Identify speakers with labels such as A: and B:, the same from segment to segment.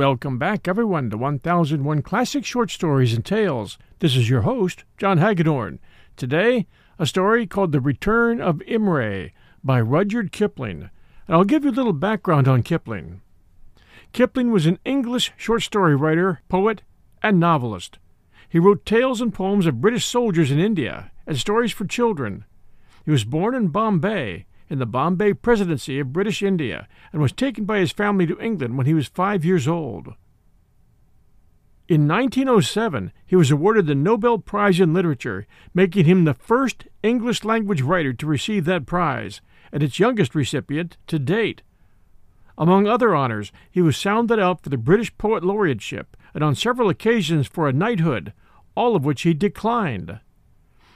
A: Welcome back, everyone, to 1001 Classic Short Stories and Tales. This is your host, John Hagedorn. Today, a story called The Return of Imray by Rudyard Kipling. And I'll give you a little background on Kipling. Kipling was an English short story writer, poet, and novelist. He wrote tales and poems of British soldiers in India and stories for children. He was born in Bombay in the Bombay Presidency of British India and was taken by his family to England when he was five years old. In 1907, he was awarded the Nobel Prize in Literature, making him the first English language writer to receive that prize, and its youngest recipient to date. Among other honors, he was sounded out for the British Poet Laureateship and on several occasions for a knighthood, all of which he declined.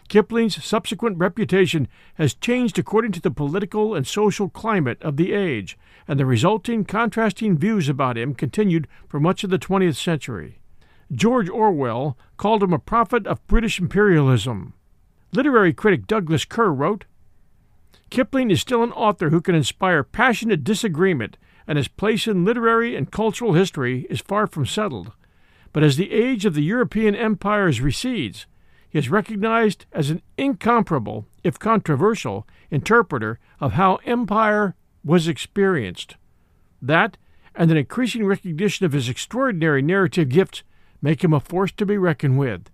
A: Kipling's subsequent reputation has changed according to the political and social climate of the age, and the resulting contrasting views about him continued for much of the 20th century. George Orwell called him a prophet of British imperialism. Literary critic Douglas Kerr wrote Kipling is still an author who can inspire passionate disagreement, and his place in literary and cultural history is far from settled. But as the age of the European empires recedes, is recognized as an incomparable, if controversial, interpreter of how empire was experienced. That, and an increasing recognition of his extraordinary narrative gifts, make him a force to be reckoned with.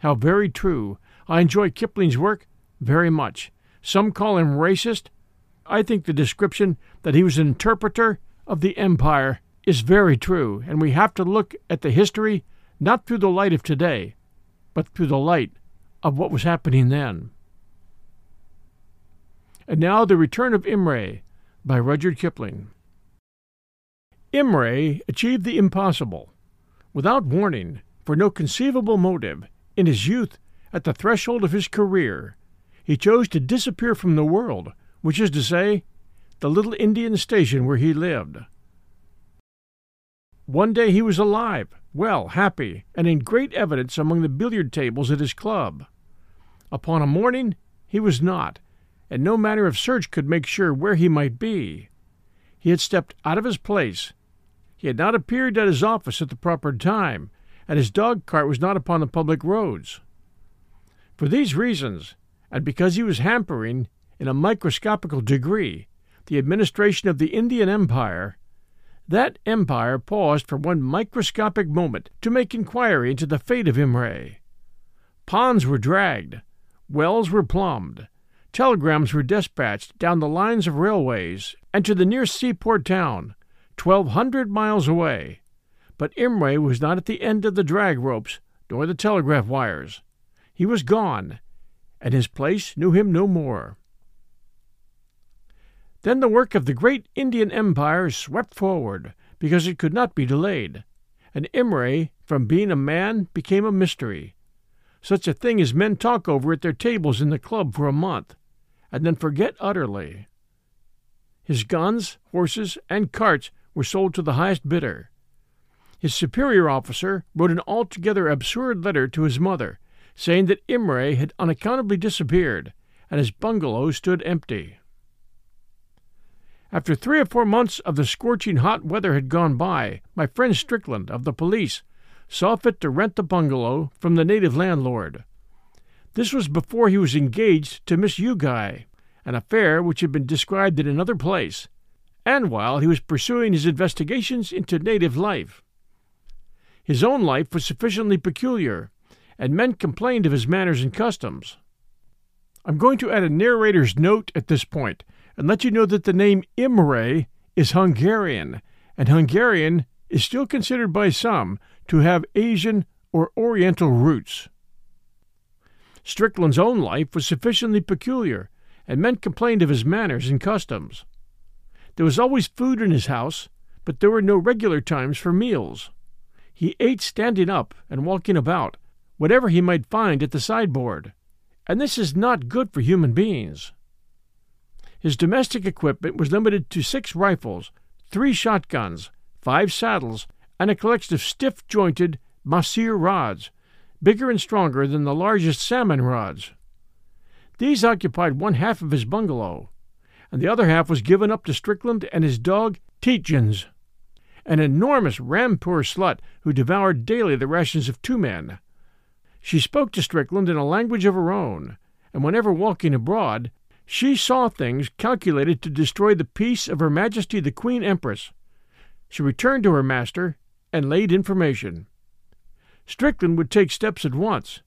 A: How very true. I enjoy Kipling's work very much. Some call him racist. I think the description that he was an interpreter of the empire is very true, and we have to look at the history not through the light of today, but through the light of what was happening then. And now The Return of Imray by Rudyard Kipling. Imray achieved the impossible. Without warning, for no conceivable motive, in his youth, at the threshold of his career, he chose to disappear from the world, which is to say, the little Indian station where he lived. One day he was alive, well, happy, and in great evidence among the billiard tables at his club. Upon a morning he was not, and no manner of search could make sure where he might be. He had stepped out of his place. He had not appeared at his office at the proper time, and his dog cart was not upon the public roads. For these reasons, and because he was hampering, in a microscopical degree, the administration of the Indian Empire, that empire paused for one microscopic moment to make inquiry into the fate of Imray. Ponds were dragged, wells were plumbed, telegrams were dispatched down the lines of railways and to the near seaport town, twelve hundred miles away. But Imray was not at the end of the drag ropes nor the telegraph wires. He was gone, and his place knew him no more. Then the work of the great Indian Empire swept forward, because it could not be delayed, and Imray, from being a man, became a mystery. Such a thing as men talk over at their tables in the club for a month, and then forget utterly. His guns, horses, and carts were sold to the highest bidder. His superior officer wrote an altogether absurd letter to his mother, saying that Imray had unaccountably disappeared, and his bungalow stood empty. After three or four months of the scorching hot weather had gone by, my friend Strickland, of the police, saw fit to rent the bungalow from the native landlord. This was before he was engaged to Miss Youghal, an affair which had been described in another place, and while he was pursuing his investigations into native life. His own life was sufficiently peculiar, and men complained of his manners and customs. I'm going to add a narrator's note at this point and let you know that the name Imre is Hungarian, and Hungarian is still considered by some to have Asian or Oriental roots. Strickland's own life was sufficiently peculiar, and men complained of his manners and customs. There was always food in his house, but there were no regular times for meals. He ate standing up and walking about, whatever he might find at the sideboard, and this is not good for human beings. His domestic equipment was limited to six rifles, three shotguns, five saddles, and a collection of stiff jointed mahseer rods, bigger and stronger than the largest salmon rods. These occupied one half of his bungalow, and the other half was given up to Strickland and his dog Tietjens, an enormous Rampur slut who devoured daily the rations of two men. She spoke to Strickland in a language of her own, and whenever walking abroad, she saw things calculated to destroy the peace of Her Majesty the Queen Empress. She returned to her master and laid information. Strickland would take steps at once,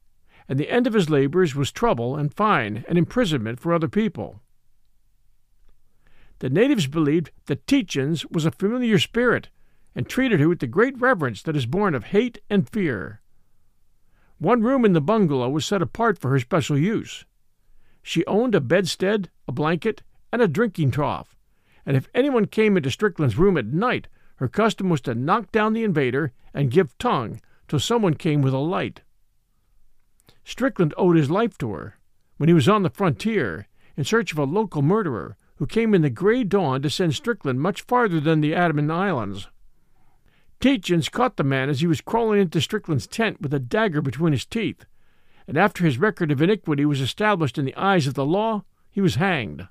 A: and the end of his labors was trouble and fine and imprisonment for other people. The natives believed that Tietjens was a familiar spirit and treated her with the great reverence that is born of hate and fear. One room in the bungalow was set apart for her special use. She owned a bedstead, a blanket, and a drinking trough, and if anyone came into Strickland's room at night, her custom was to knock down the invader and give tongue till someone came with a light. Strickland owed his life to her when he was on the frontier in search of a local murderer who came in the gray dawn to send Strickland much farther than the Andaman Islands. Tietjens caught the man as he was crawling into Strickland's tent with a dagger between his teeth and after his record of iniquity was established in the eyes of the law, he was hanged.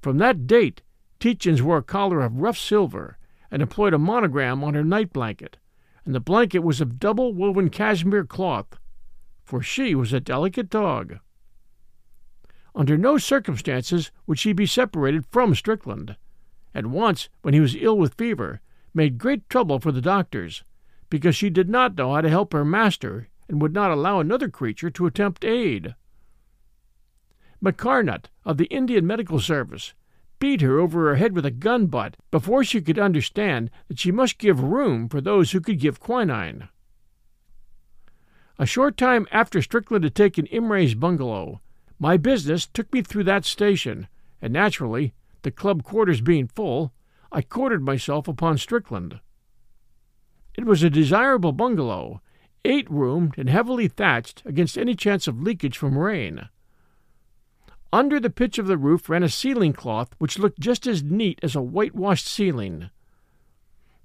A: From that date, Tietjens wore a collar of rough silver and employed a monogram on her night blanket, and the blanket was of double woven cashmere cloth, for she was a delicate dog. Under no circumstances would she be separated from Strickland, and once, when he was ill with fever, made great trouble for the doctors, because she did not know how to help her master and would not allow another creature to attempt aid. Macarnaght, of the Indian Medical Service, beat her over her head with a gun butt before she could understand that she must give room for those who could give quinine. A short time after Strickland had taken Imray's bungalow, my business took me through that station, and naturally, the club quarters being full, I quartered myself upon Strickland. It was a desirable bungalow, eight roomed and heavily thatched against any chance of leakage from rain. Under the pitch of the roof ran a ceiling cloth which looked just as neat as a whitewashed ceiling.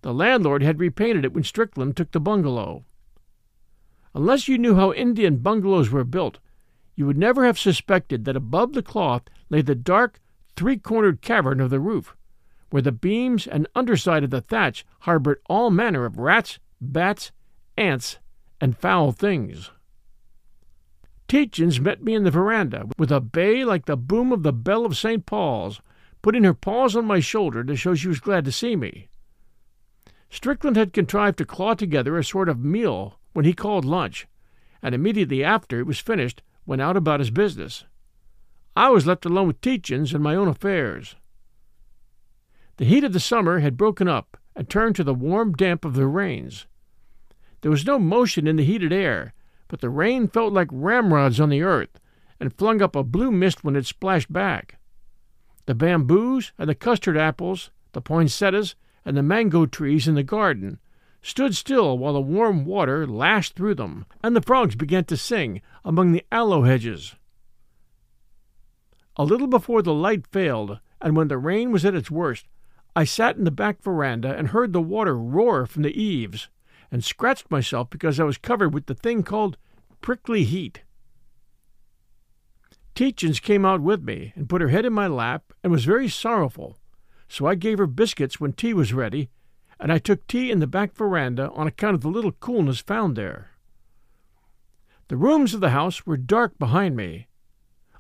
A: The landlord had repainted it when Strickland took the bungalow. Unless you knew how Indian bungalows were built, you would never have suspected that above the cloth lay the dark, three cornered cavern of the roof, where the beams and underside of the thatch harbored all manner of rats, bats, ants, and foul things. Tietjens met me in the veranda with a bay like the boom of the bell of St. Paul's, putting her paws on my shoulder to show she was glad to see me. Strickland had contrived to claw together a sort of meal when he called lunch, and immediately after it was finished went out about his business. I was left alone with Tietjens and my own affairs. The heat of the summer had broken up and turned to the warm damp of the rains. There was no motion in the heated air, but the rain felt like ramrods on the earth, and flung up a blue mist when it splashed back. The bamboos and the custard apples, the poinsettias and the mango trees in the garden stood still while the warm water lashed through them, and the frogs began to sing among the aloe hedges. A little before the light failed, and when the rain was at its worst, I sat in the back veranda and heard the water roar from the eaves and scratched myself because I was covered with the thing called prickly heat. Tietjens came out with me and put her head in my lap and was very sorrowful, so I gave her biscuits when tea was ready, and I took tea in the back veranda on account of the little coolness found there. The rooms of the house were dark behind me.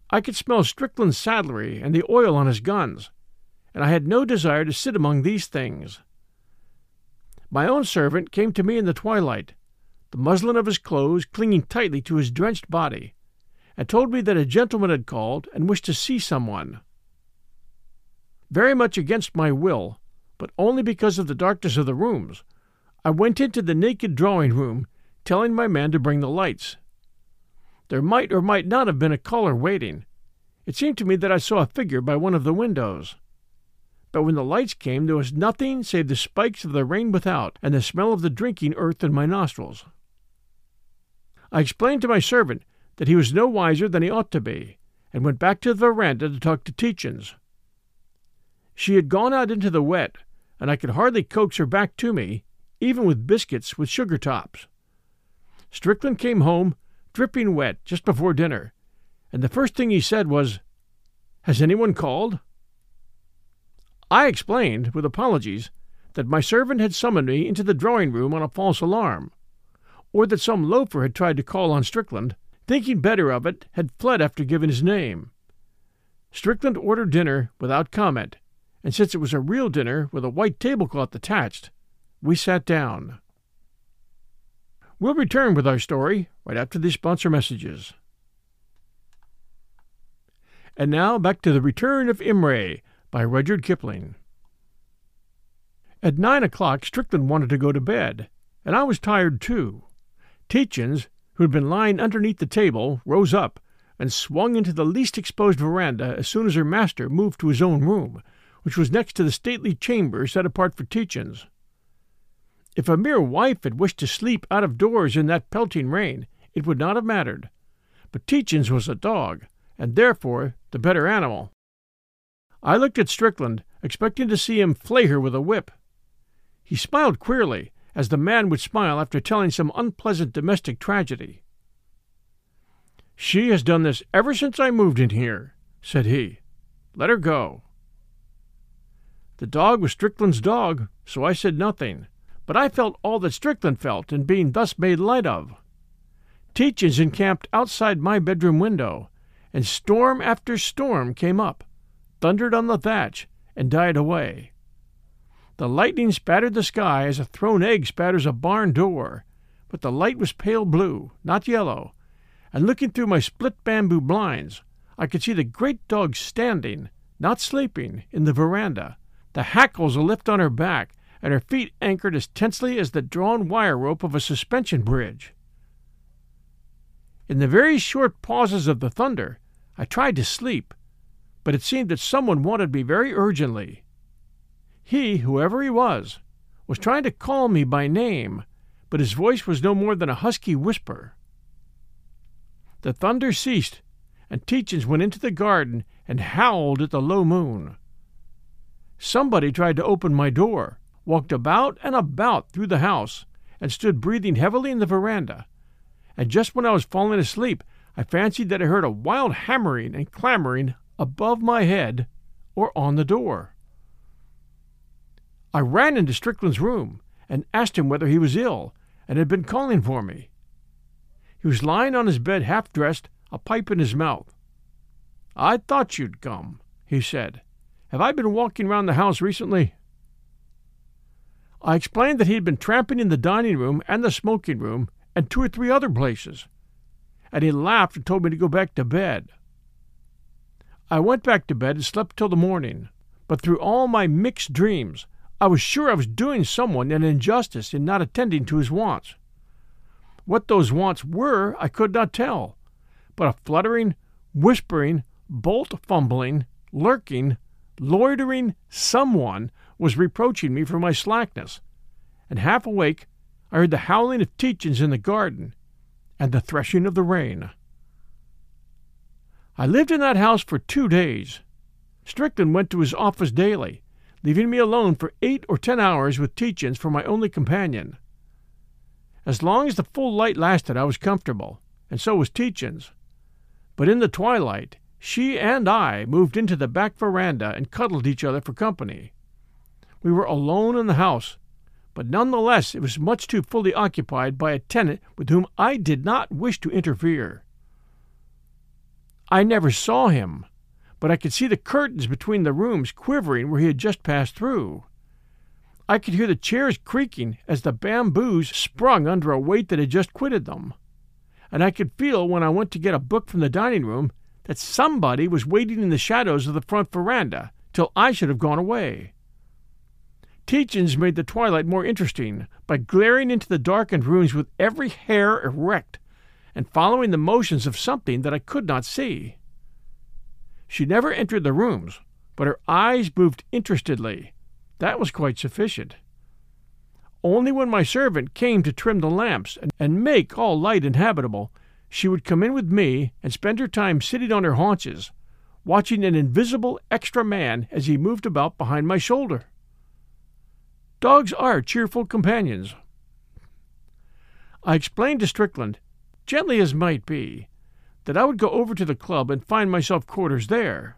A: I could smell Strickland's saddlery and the oil on his guns, and I had no desire to sit among these things. My own servant came to me in the twilight, the muslin of his clothes clinging tightly to his drenched body, and told me that a gentleman had called and wished to see someone. Very much against my will, but only because of the darkness of the rooms. I went into the naked drawing room, telling my man to bring the lights. There might or might not have been a caller waiting. It seemed to me that I saw a figure by one of the windows. But when the lights came, there was nothing save the spikes of the rain without and the smell of the drinking earth in my nostrils. I explained to my servant that he was no wiser than he ought to be, and went back to the veranda to talk to Tietjens. She had gone out into the wet, and I could hardly coax her back to me, even with biscuits with sugar tops. Strickland came home dripping wet, just before dinner, and the first thing he said was, Has anyone called? I explained, with apologies, that my servant had summoned me into the drawing room on a false alarm, or that some loafer had tried to call on Strickland, thinking better of it, had fled after giving his name. Strickland ordered dinner without comment, and since it was a real dinner with a white tablecloth attached, we sat down. We'll return with our story right after these sponsor messages. And now back to The Return of Imray by Rudyard Kipling. At nine o'clock, Strickland wanted to go to bed, and I was tired too. Tietjens, who had been lying underneath the table, rose up and swung into the least exposed veranda as soon as her master moved to his own room, which was next to the stately chamber set apart for Tietjens. If a mere wife had wished to sleep out of doors in that pelting rain, it would not have mattered. But Tietjens was a dog, and therefore the better animal. I looked at Strickland, expecting to see him flay her with a whip. He smiled queerly, as the man would smile after telling some unpleasant domestic tragedy. She has done this ever since I moved in here, said he. Let her go. The dog was Strickland's dog, so I said nothing but I felt all that Strickland felt in being thus made light of. Tietjens encamped outside my bedroom window, and storm after storm came up, thundered on the thatch, and died away. The lightning spattered the sky as a thrown egg spatters a barn door, but the light was pale blue, not yellow, and looking through my split bamboo blinds, I could see the great dog standing, not sleeping, in the veranda, the hackles a lift on her back, and her feet anchored as tensely as the drawn wire rope of a suspension bridge. In the very short pauses of the thunder, I tried to sleep, but it seemed that someone wanted me very urgently. He, whoever he was, was trying to call me by name, but his voice was no more than a husky whisper. The thunder ceased, and Tietjens went into the garden and howled at the low moon. Somebody tried to open my door, walked about and about through the house, and stood breathing heavily in the veranda. And just when I was falling asleep, I fancied that I heard a wild hammering and clamoring above my head or on the door. I ran into Strickland's room and asked him whether he was ill and had been calling for me. He was lying on his bed half dressed, a pipe in his mouth. I thought you'd come, he said. Have I been walking round the house recently? I explained that he had been tramping in the dining room and the smoking room and two or three other places, and he laughed and told me to go back to bed. I went back to bed and slept till the morning, but through all my mixed dreams, I was sure I was doing someone an injustice in not attending to his wants. What those wants were, I could not tell, but a fluttering, whispering, bolt fumbling, lurking, loitering someone was reproaching me for my slackness, and half awake I heard the howling of Tietjens in the garden and the threshing of the rain. I lived in that house for two days. Strickland went to his office daily, leaving me alone for eight or ten hours with Tietjens for my only companion. As long as the full light lasted, I was comfortable, and so was Tietjens. But in the twilight, she and I moved into the back veranda and cuddled each other for company. We were alone in the house, but none the less it was much too fully occupied by a tenant with whom I did not wish to interfere. I never saw him, but I could see the curtains between the rooms quivering where he had just passed through. I could hear the chairs creaking as the bamboos sprung under a weight that had just quitted them. And I could feel when I went to get a book from the dining room that somebody was waiting in the shadows of the front veranda till I should have gone away. Tietjens made the twilight more interesting by glaring into the darkened rooms with every hair erect and following the motions of something that I could not see. She never entered the rooms, but her eyes moved interestedly. That was quite sufficient. Only when my servant came to trim the lamps and make all light and habitable, she would come in with me and spend her time sitting on her haunches, watching an invisible extra man as he moved about behind my shoulder. Dogs are cheerful companions. I explained to Strickland, gently as might be, that I would go over to the club and find myself quarters there.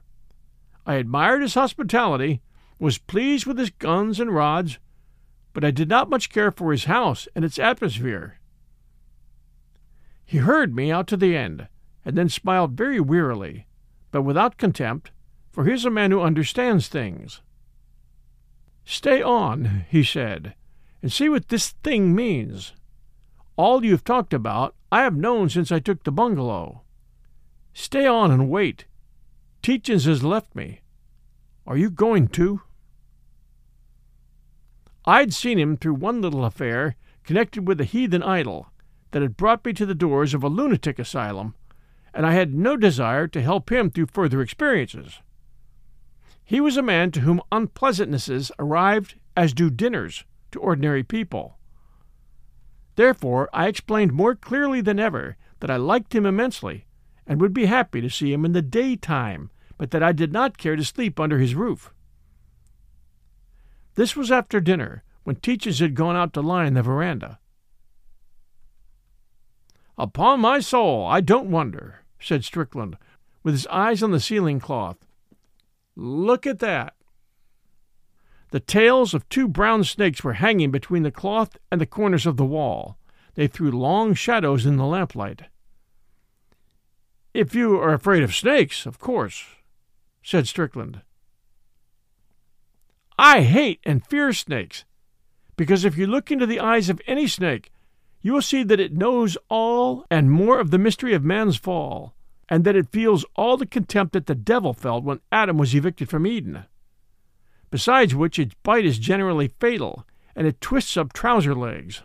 A: I admired his hospitality, was pleased with his guns and rods, but I did not much care for his house and its atmosphere. He heard me out to the end, and then smiled very wearily, but without contempt, for here's a man who understands things. Stay on, he said, and see what this thing means. All you've talked about I have known since I took the bungalow. Stay on and wait. Tietjens has left me. Are you going too? I'd seen him through one little affair connected with a heathen idol that had brought me to the doors of a lunatic asylum, and I had no desire to help him through further experiences. He was a man to whom unpleasantnesses arrived as do dinners to ordinary people. Therefore, I explained more clearly than ever that I liked him immensely and would be happy to see him in the daytime, but that I did not care to sleep under his roof. This was after dinner, when Tietjens had gone out to lie in the veranda. Upon my soul, I don't wonder, said Strickland, with his eyes on the ceiling cloth. Look at that. The tails of two brown snakes were hanging between the cloth and the corners of the wall. They threw long shadows in the lamplight. If you are afraid of snakes, of course, said Strickland. I hate and fear snakes, because if you look into the eyes of any snake, you will see that it knows all and more of the mystery of man's fall and that it feels all the contempt that the devil felt when Adam was evicted from Eden. Besides which, its bite is generally fatal, and it twists up trouser legs.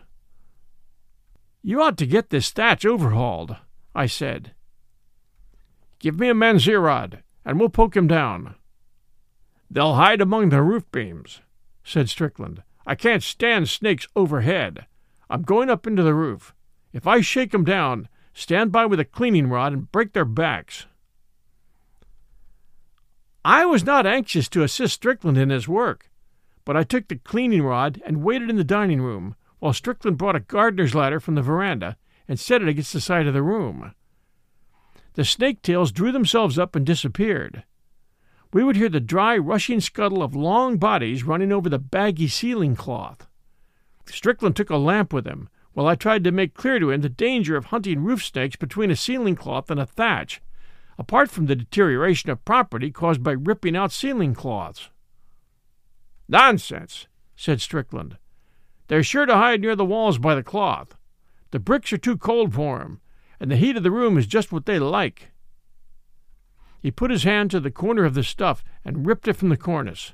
A: You ought to get this thatch overhauled, I said. Give me a mahseer rod, and we'll poke him down. They'll hide among the roof beams, said Strickland. I can't stand snakes overhead. I'm going up into the roof. If I shake 'em down, stand by with a cleaning rod and break their backs. I was not anxious to assist Strickland in his work, but I took the cleaning rod and waited in the dining room while Strickland brought a gardener's ladder from the veranda and set it against the side of the room. The snake tails drew themselves up and disappeared. We would hear the dry, rushing scuttle of long bodies running over the baggy ceiling cloth. Strickland took a lamp with him, while I tried to make clear to him the danger of hunting roof snakes between a ceiling cloth and a thatch, apart from the deterioration of property caused by ripping out ceiling cloths. Nonsense, said Strickland. They're sure to hide near the walls by the cloth. The bricks are too cold for 'em, and the heat of the room is just what they like. He put his hand to the corner of the stuff and ripped it from the cornice.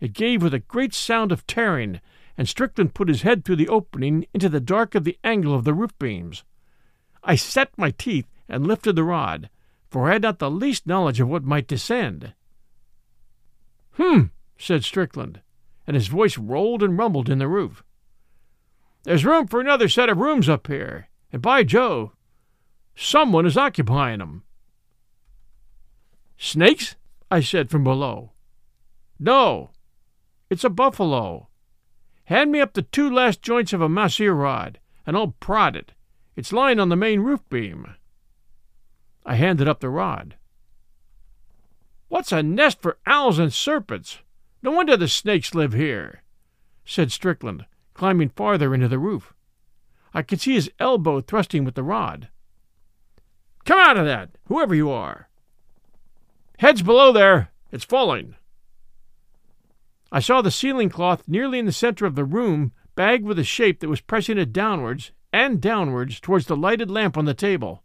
A: It gave with a great sound of tearing and Strickland put his head through the opening into the dark of the angle of the roof beams. I set my teeth and lifted the rod, for I had not the least knowledge of what might descend. Hm, said Strickland, and his voice rolled and rumbled in the roof. There's room for another set of rooms up here, and by Jove, someone is occupying 'em. Snakes? I said from below. No, it's a buffalo. Hand me up the two last joints of a mahseer rod, and I'll prod it. It's lying on the main roof beam. I handed up the rod. What's a nest for owls and serpents? No wonder the snakes live here, said Strickland, climbing farther into the roof. I could see his elbow thrusting with the rod. Come out of that, whoever you are. Heads below there. It's falling. I saw the ceiling cloth nearly in the center of the room, bagged with a shape that was pressing it downwards and downwards towards the lighted lamp on the table.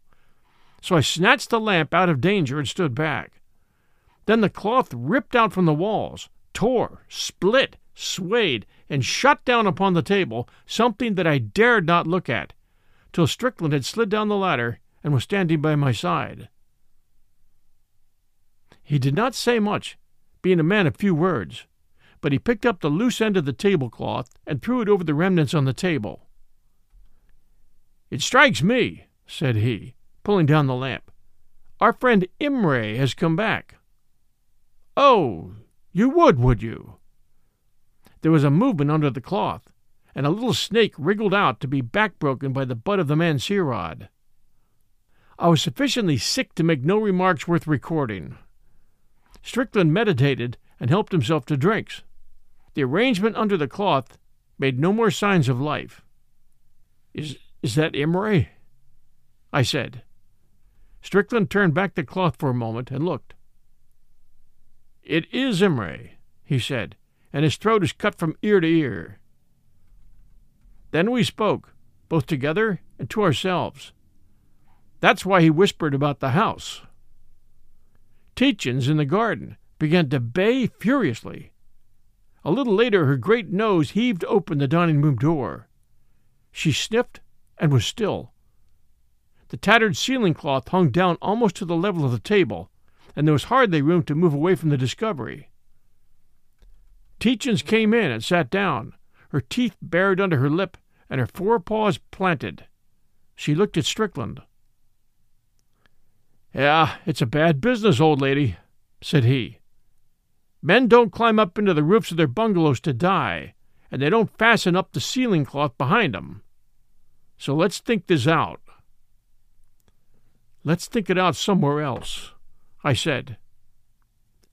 A: So I snatched the lamp out of danger and stood back. Then the cloth ripped out from the walls, tore, split, swayed, and shot down upon the table something that I dared not look at, till Strickland had slid down the ladder and was standing by my side. He did not say much, being a man of few words, but he picked up the loose end of the tablecloth and threw it over the remnants on the table. It strikes me, said he, pulling down the lamp. Our friend Imray has come back. Oh, you would, would you? There was a movement under the cloth, and a little snake wriggled out to be backbroken by the butt of the mahseer rod. I was sufficiently sick to make no remarks worth recording. Strickland meditated and helped himself to drinks. The arrangement under the cloth made no more signs of life. Is is that Imray? I said. Strickland turned back the cloth for a moment and looked. It is Imray, he said, and his throat is cut from ear to ear. Then we spoke, both together and to ourselves. That's why he whispered about the house. Tietjens in the garden began to bay furiously. A little later, her great nose heaved open the dining room door. She sniffed and was still. The tattered ceiling cloth hung down almost to the level of the table, and there was hardly room to move away from the discovery. Tietjens came in and sat down, her teeth bared under her lip and her forepaws planted. She looked at Strickland. Yeah, it's a bad business, old lady, said he. Men don't climb up into the roofs of their bungalows to die, and they don't fasten up the ceiling cloth behind behind 'em. So let's think this out. Let's think it out somewhere else, I said.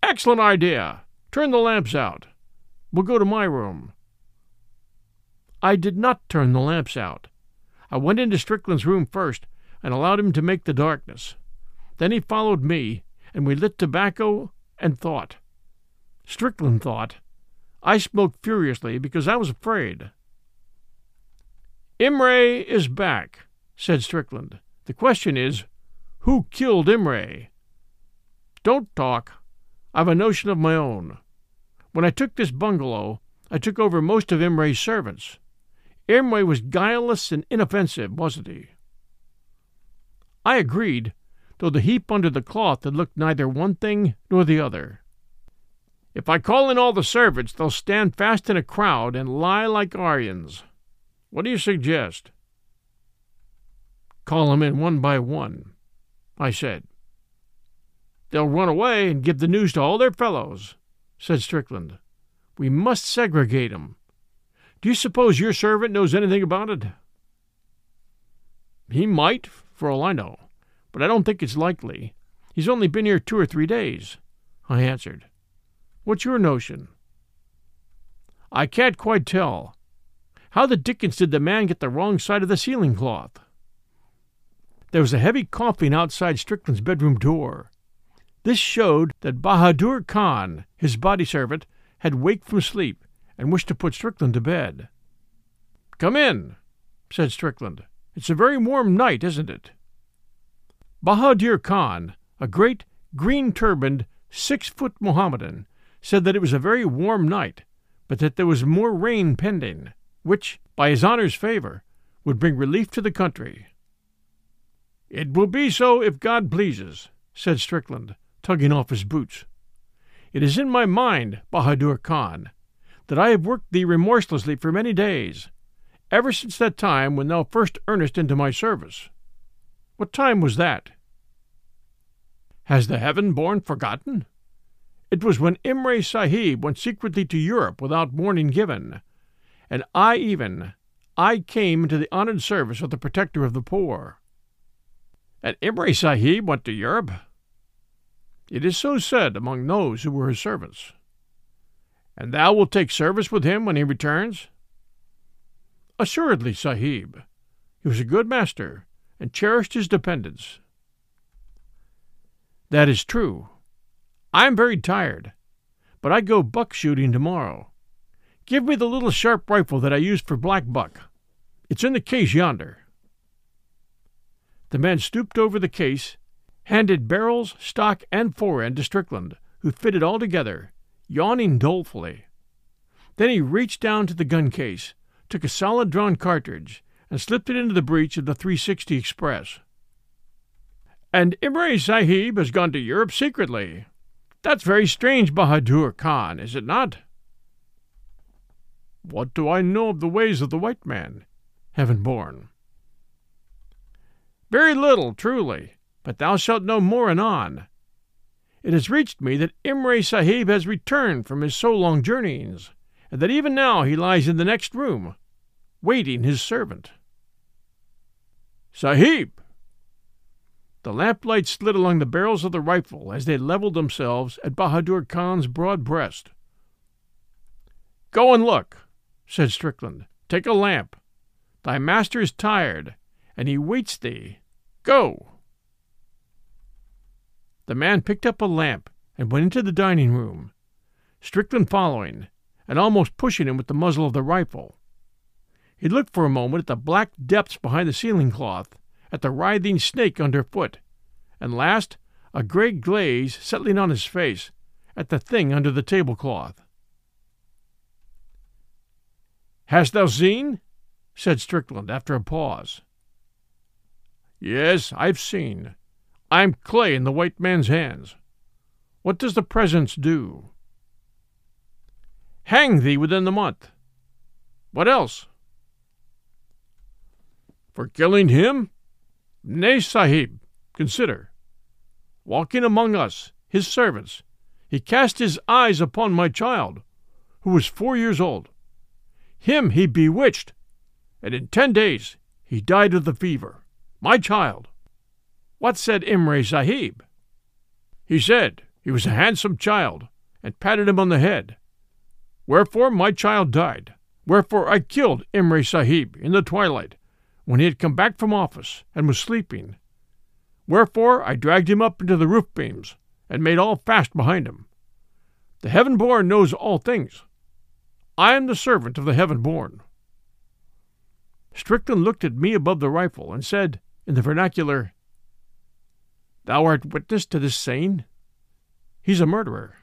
A: Excellent idea. Turn the lamps out. We'll go to my room. I did not turn the lamps out. I went into Strickland's room first and allowed him to make the darkness. Then he followed me, and we lit tobacco and thought. Strickland thought. I smoked furiously because I was afraid. Imray is back, said Strickland. The question is, who killed Imray? Don't talk. I've a notion of my own. When I took this bungalow, I took over most of Imray's servants. Imray was guileless and inoffensive, wasn't he? I agreed, though the heap under the cloth had looked neither one thing nor the other. If I call in all the servants, they'll stand fast in a crowd and lie like Aryans. What do you suggest? Call 'em in one by one, I said. They'll run away and give the news to all their fellows, said Strickland. We must segregate 'em. Do you suppose your servant knows anything about it? He might, for all I know, but I don't think it's likely. He's only been here two or three days, I answered. What's your notion? I can't quite tell. How the dickens did the man get the wrong side of the ceiling cloth? There was a heavy coughing outside Strickland's bedroom door. This showed that Bahadur Khan, his body servant, had waked from sleep and wished to put Strickland to bed. Come in, said Strickland. It's a very warm night, isn't it? Bahadur Khan, a great, green turbaned, six foot Mohammedan, said that it was a very warm night, but that there was more rain pending, which, by his honour's favour, would bring relief to the country. It will be so if God pleases, said Strickland, tugging off his boots. It is in my mind, Bahadur Khan, that I have worked thee remorselessly for many days, ever since that time when thou first earnest into my service. What time was that? Has the heaven born forgotten? It was when Imray Sahib went secretly to Europe without warning given, and I even, I came into the honored service of the protector of the poor. And Imray Sahib went to Europe? It is so said among those who were his servants. And thou wilt take service with him when he returns? Assuredly, Sahib. He was a good master, and cherished his dependents. That is true. I am very tired, but I go buck shooting tomorrow. Give me the little sharp rifle that I used for black buck. It's in the case yonder. The man stooped over the case, handed barrels, stock, and fore end to Strickland, who fitted all together, yawning dolefully. Then he reached down to the gun case, took a solid drawn cartridge, and slipped it into the breech of the 360 Express. And Imray Sahib has gone to Europe secretly. That's very strange, Bahadur Khan, is it not? What do I know of the ways of the white man, heaven born? Very little, truly, but thou shalt know more anon. It has reached me that Imray Sahib has returned from his so long journeyings, and that even now he lies in the next room, waiting his servant. Sahib! The lamplight slid along the barrels of the rifle as they leveled themselves at Bahadur Khan's broad breast. Go and look, said Strickland. Take a lamp. Thy master is tired, and he waits thee. Go! The man picked up a lamp and went into the dining room, Strickland following, and almost pushing him with the muzzle of the rifle. He looked for a moment at the black depths behind the ceiling cloth, at the writhing snake underfoot, and last, a gray glaze settling on his face, at the thing under the tablecloth. Hast thou seen? said Strickland after a pause. Yes, I've seen. I'm clay in the white man's hands. What does the presence do? Hang thee within the month. What else? For killing him? Nay, Sahib, consider. Walking among us, his servants, he cast his eyes upon my child, who was four years old. Him he bewitched, and in ten days he died of the fever. My child. What said Imray Sahib? He said he was a handsome child, and patted him on the head. Wherefore my child died. Wherefore I killed Imray Sahib in the twilight, when he had come back from office and was sleeping. Wherefore I dragged him up into the roof beams, and made all fast behind him. The heaven born knows all things. I am the servant of the heaven born. Strickland looked at me above the rifle and said, in the vernacular, Thou art witness to this saying? He's a murderer.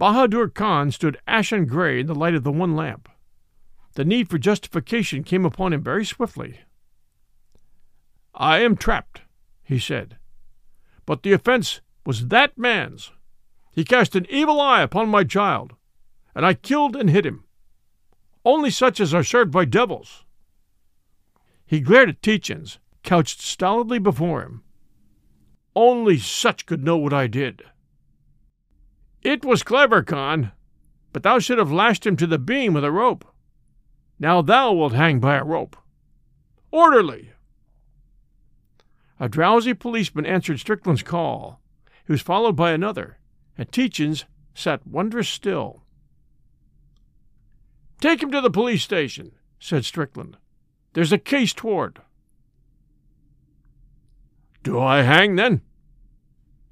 A: Bahadur Khan stood ashen gray in the light of the one lamp. The need for justification came upon him very swiftly. I am trapped, he said. But the offense was that man's. He cast an evil eye upon my child, and I killed and hid him. Only such as are served by devils. He glared at Tietjens, couched stolidly before him. Only such could know what I did. It was clever, Khan, but thou should have lashed him to the beam with a rope. Now thou wilt hang by a rope. Orderly! A drowsy policeman answered Strickland's call. He was followed by another, and Tietjens sat wondrous still. Take him to the police station, said Strickland. There's a case toward. Do I hang then?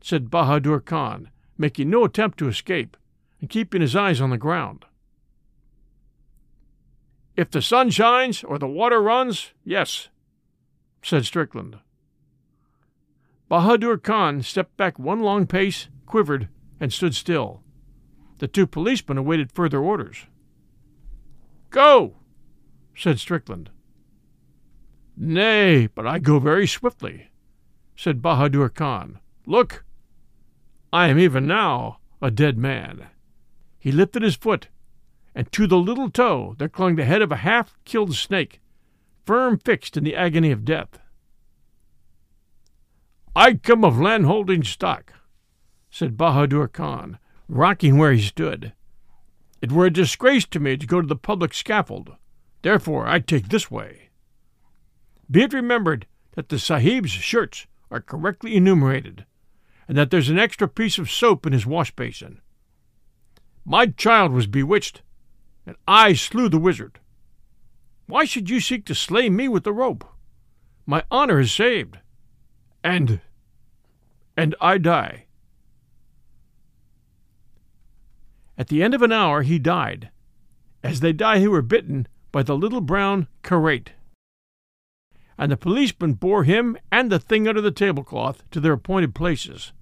A: said Bahadur Khan, making no attempt to escape, and keeping his eyes on the ground. If the sun shines or the water runs, yes, said Strickland. Bahadur Khan stepped back one long pace, quivered, and stood still. The two policemen awaited further orders. Go, said Strickland. Nay, but I go very swiftly, said Bahadur Khan. Look, I am even now a dead man. He lifted his foot, and to the little toe there clung the head of a half killed snake, firm fixed in the agony of death. I come of landholding stock, said Bahadur Khan, rocking where he stood. It were a disgrace to me to go to the public scaffold. Therefore I take this way. Be it remembered that the Sahib's shirts are correctly enumerated, and that there's an extra piece of soap in his wash basin. My child was bewitched, and I slew the wizard. Why should you seek to slay me with the rope? My honor is saved, and and I die. At the end of an hour he died, as they die who were bitten by the little brown karait and the policemen bore him and the thing under the tablecloth to their appointed places.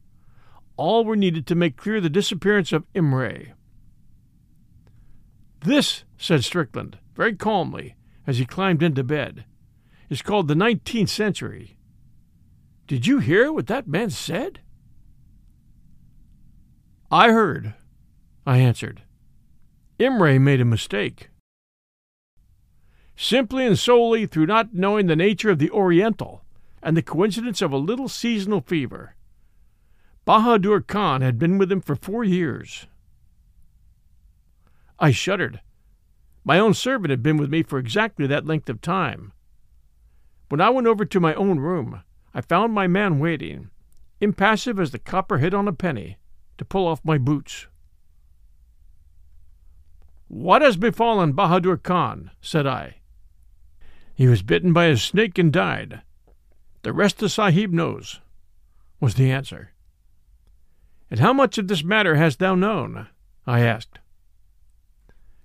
A: all were needed to make clear the disappearance of Imray. This, said Strickland, very calmly, as he climbed into bed, is called the nineteenth century. Did you hear what that man said? I heard, I answered. Imray made a mistake. Simply and solely through not knowing the nature of the Oriental and the coincidence of a little seasonal fever. Bahadur Khan had been with him for four years. I shuddered. My own servant had been with me for exactly that length of time. When I went over to my own room, I found my man waiting, impassive as the copper hit on a penny, to pull off my boots. What has befallen Bahadur Khan? said I. He was bitten by a snake and died. The rest the Sahib knows, was the answer. And how much of this matter hast thou known? I asked.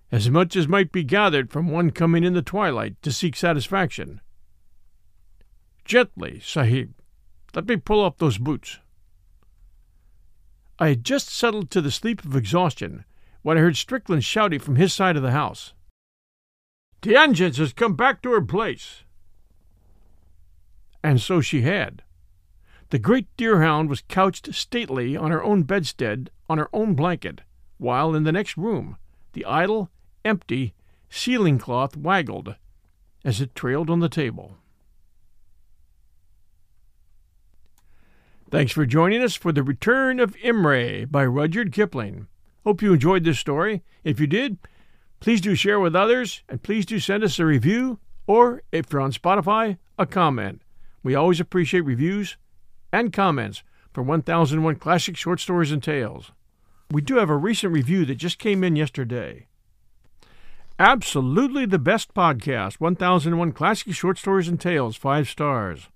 A: As much as might be gathered from one coming in the twilight to seek satisfaction. Gently, Sahib. Let me pull off those boots. I had just settled to the sleep of exhaustion when I heard Strickland shouting from his side of the house. Tietjens has come back to her place. And so she had. The great deerhound was couched stately on her own bedstead, on her own blanket, while in the next room the idle, empty ceiling cloth waggled as it trailed on the table. Thanks for joining us for The Return of Imray by Rudyard Kipling. Hope you enjoyed this story. If you did, please do share with others and please do send us a review or, if you're on Spotify, a comment. We always appreciate reviews and comments for 1001 Classic Short Stories and Tales. We do have a recent review that just came in yesterday. Absolutely the best podcast, 1001 Classic Short Stories and Tales, five stars.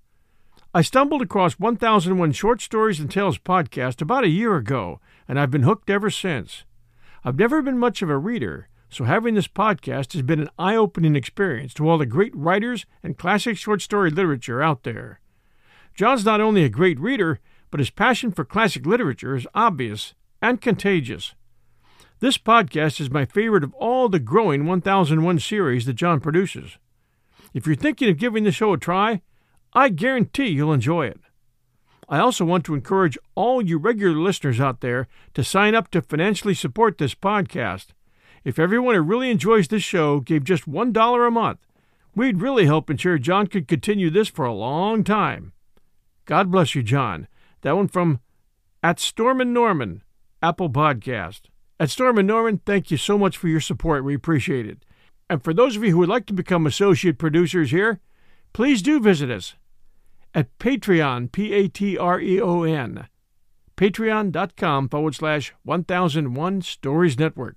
A: I stumbled across 1001 Short Stories and Tales podcast about a year ago, and I've been hooked ever since. I've never been much of a reader, so having this podcast has been an eye opening experience to all the great writers and classic short story literature out there. John's not only a great reader, but his passion for classic literature is obvious and contagious. This podcast is my favorite of all the growing 1001 series that John produces. If you're thinking of giving the show a try, I guarantee you'll enjoy it. I also want to encourage all you regular listeners out there to sign up to financially support this podcast. If everyone who really enjoys this show gave just $1 a month, we'd really help ensure John could continue this for a long time. God bless you, John. That one from at Storm and Norman, Apple Podcast. At Storm and Norman, thank you so much for your support. We appreciate it. And for those of you who would like to become associate producers here, please do visit us at Patreon, P A T R E O N, patreon.com forward slash 1001 Stories Network.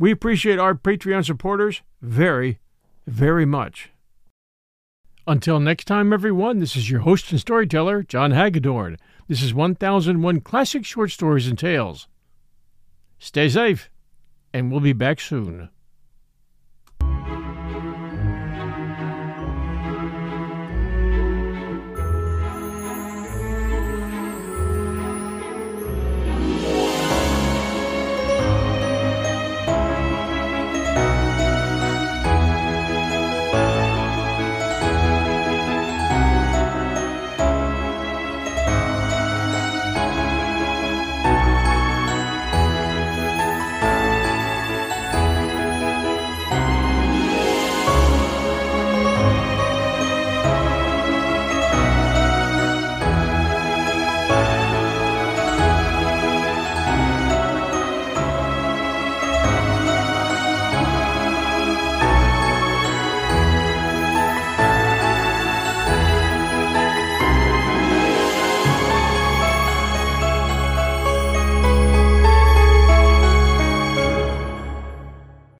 A: We appreciate our Patreon supporters very, very much. Until next time, everyone, this is your host and storyteller, John Hagedorn. This is 1001 Classic Short Stories and Tales. Stay safe, and we'll be back soon.